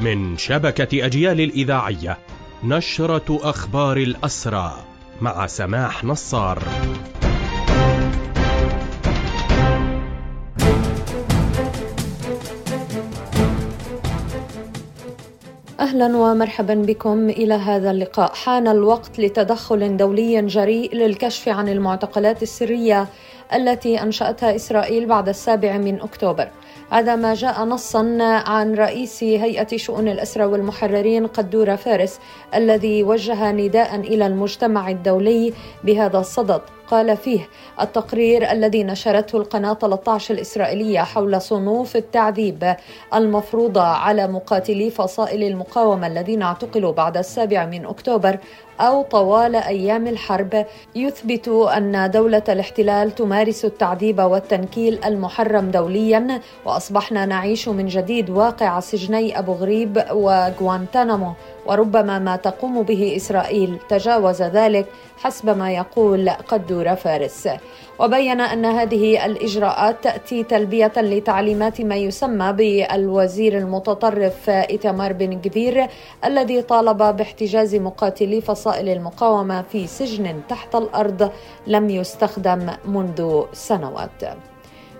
من شبكة أجيال الإذاعية نشرة أخبار الأسرى مع سماح نصار. أهلا ومرحبا بكم إلى هذا اللقاء. حان الوقت لتدخل دولي جريء للكشف عن المعتقلات السرية التي أنشأتها إسرائيل بعد السابع من أكتوبر. هذا ما جاء نصا عن رئيس هيئة شؤون الاسرى والمحررين قدوره فارس الذي وجه نداء إلى المجتمع الدولي بهذا الصدد. قال فيه التقرير الذي نشرته القناة 13 الإسرائيلية حول صنوف التعذيب المفروضة على مقاتلي فصائل المقاومة الذين اعتقلوا بعد السابع من أكتوبر أو طوال أيام الحرب يثبت أن دولة الاحتلال تمارس التعذيب والتنكيل المحرم دوليا وأصبحنا نعيش من جديد واقع سجني أبو غريب وغوانتانامو. وربما ما تقوم به إسرائيل تجاوز ذلك حسب ما يقول قدور فارس. وبين أن هذه الإجراءات تأتي تلبية لتعليمات ما يسمى بالوزير المتطرف إيتمار بن كبير الذي طالب باحتجاز مقاتلي فصائل المقاومة في سجن تحت الأرض لم يستخدم منذ سنوات.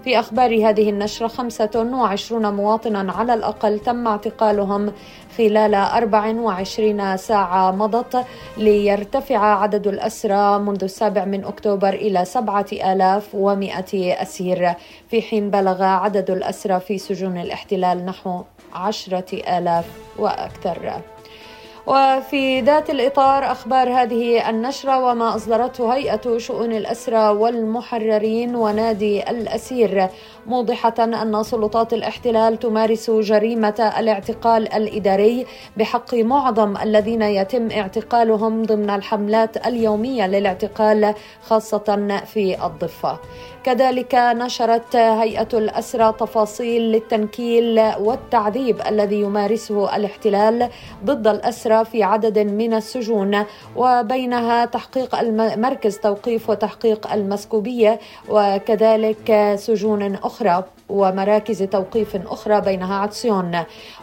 في أخبار هذه النشرة 25 مواطنا على الأقل تم اعتقالهم خلال 24 ساعة مضت ليرتفع عدد الأسرى منذ السابع من أكتوبر إلى 7100 أسير. في حين بلغ عدد الأسرى في سجون الاحتلال نحو عشرة آلاف وأكثر. وفي ذات الإطار أخبار هذه النشرة وما أصدرته هيئة شؤون الأسرى والمحررين ونادي الأسير موضحة أن سلطات الاحتلال تمارس جريمة الاعتقال الإداري بحق معظم الذين يتم اعتقالهم ضمن الحملات اليومية للاعتقال خاصة في الضفة. كذلك نشرت هيئة الأسرى تفاصيل للتنكيل والتعذيب الذي يمارسه الاحتلال ضد الأسرى في عدد من السجون وبينها تحقيق مركز توقيف وتحقيق المسكوبية وكذلك سجون أخرى ومراكز توقيف أخرى بينها عطسيون.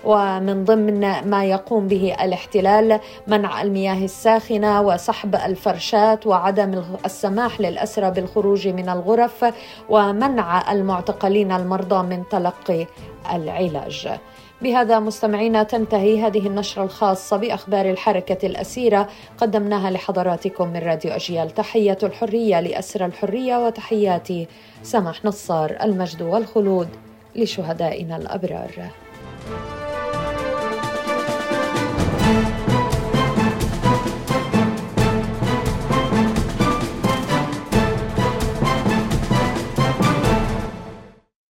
ومن ضمن ما يقوم به الاحتلال منع المياه الساخنة وسحب الفرشات وعدم السماح للأسرى بالخروج من الغرف ومنع المعتقلين المرضى من تلقي العلاج. بهذا مستمعينا تنتهي هذه النشرة الخاصة بأخبار الحركة الأسيرة. قدمناها لحضراتكم من راديو أجيال. تحية الحرية لأسر الحرية وتحياتي سمح نصار المجد والخلود لشهدائنا الأبرار.